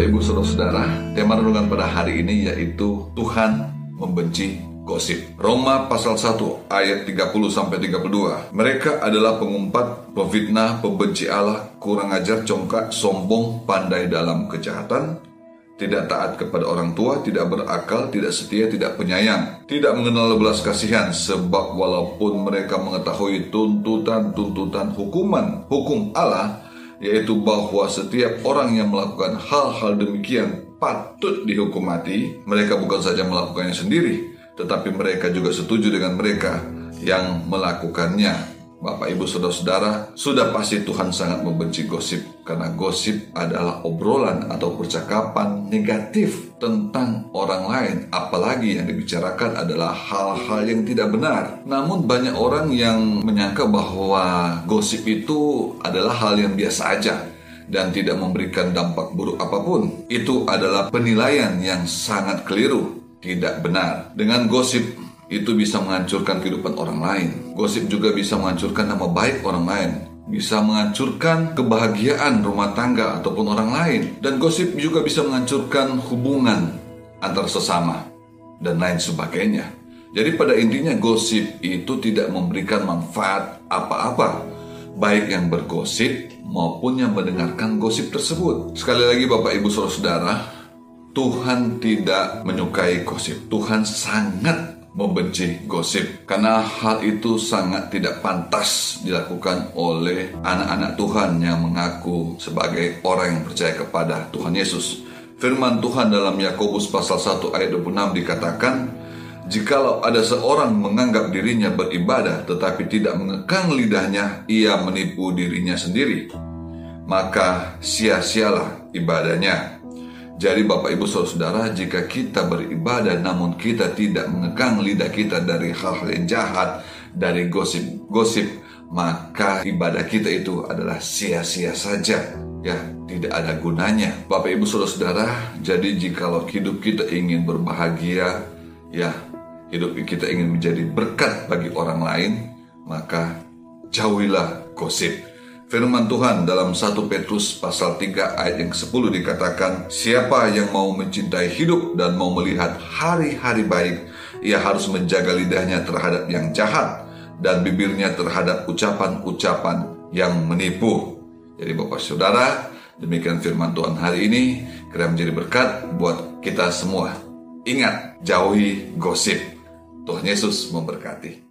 Ibu Saudara-saudara, tema renungan pada hari ini yaitu Tuhan membenci gosip. Roma pasal 1 ayat 30 sampai 32. Mereka adalah pengumpat, pemfitnah, pembenci Allah, kurang ajar, congkak, sombong, pandai dalam kejahatan, tidak taat kepada orang tua, tidak berakal, tidak setia, tidak penyayang, tidak mengenal belas kasihan, sebab walaupun mereka mengetahui tuntutan-tuntutan hukuman, hukum Allah, yaitu bahwa setiap orang yang melakukan hal-hal demikian patut dihukum mati, mereka bukan saja melakukannya sendiri, tetapi mereka juga setuju dengan mereka yang melakukannya. Bapak, Ibu, Saudara-saudara, sudah pasti Tuhan sangat membenci gosip karena gosip adalah obrolan atau percakapan negatif tentang orang lain, apalagi yang dibicarakan adalah hal-hal yang tidak benar. Namun banyak orang yang menyangka bahwa gosip itu adalah hal yang biasa aja dan tidak memberikan dampak buruk apa pun. Itu adalah penilaian yang sangat keliru, tidak benar. Dengan gosip itu bisa menghancurkan kehidupan orang lain. Gosip juga bisa menghancurkan nama baik orang lain, bisa menghancurkan kebahagiaan rumah tangga ataupun orang lain, dan gosip juga bisa menghancurkan hubungan antar sesama dan lain sebagainya. Jadi pada intinya gosip itu tidak memberikan manfaat apa-apa, baik yang bergosip maupun yang mendengarkan gosip tersebut. Sekali lagi Bapak Ibu Saudara, Tuhan tidak menyukai gosip. Tuhan sangat membenci gosip karena hal itu sangat tidak pantas dilakukan oleh anak-anak Tuhan yang mengaku sebagai orang yang percaya kepada Tuhan Yesus. Firman Tuhan dalam Yakobus pasal 1 ayat 26 dikatakan, Jikalau ada seorang menganggap dirinya beribadah tetapi tidak mengekang lidahnya, ia menipu dirinya sendiri. Maka sia-sialah ibadahnya. Jadi Bapak Ibu Saudara, jika kita beribadah namun kita tidak mengekang lidah kita dari hal-hal yang jahat, dari gosip-gosip, maka ibadah kita itu adalah sia-sia saja. Ya, tidak ada gunanya. Bapak Ibu Saudara, jadi jikalau hidup kita ingin berbahagia, ya, hidup kita ingin menjadi berkat bagi orang lain, maka jauhilah gosip Firman Tuhan dalam 1 Petrus pasal 3 ayat yang ke-10 dikatakan, Siapa yang mau mencintai hidup dan mau melihat hari-hari baik, ia harus menjaga lidahnya terhadap yang jahat dan bibirnya terhadap ucapan-ucapan yang menipu. Jadi Bapak Saudara, demikian firman Tuhan hari ini, kira menjadi berkat buat kita semua. Ingat, jauhi gosip. Tuhan Yesus memberkati.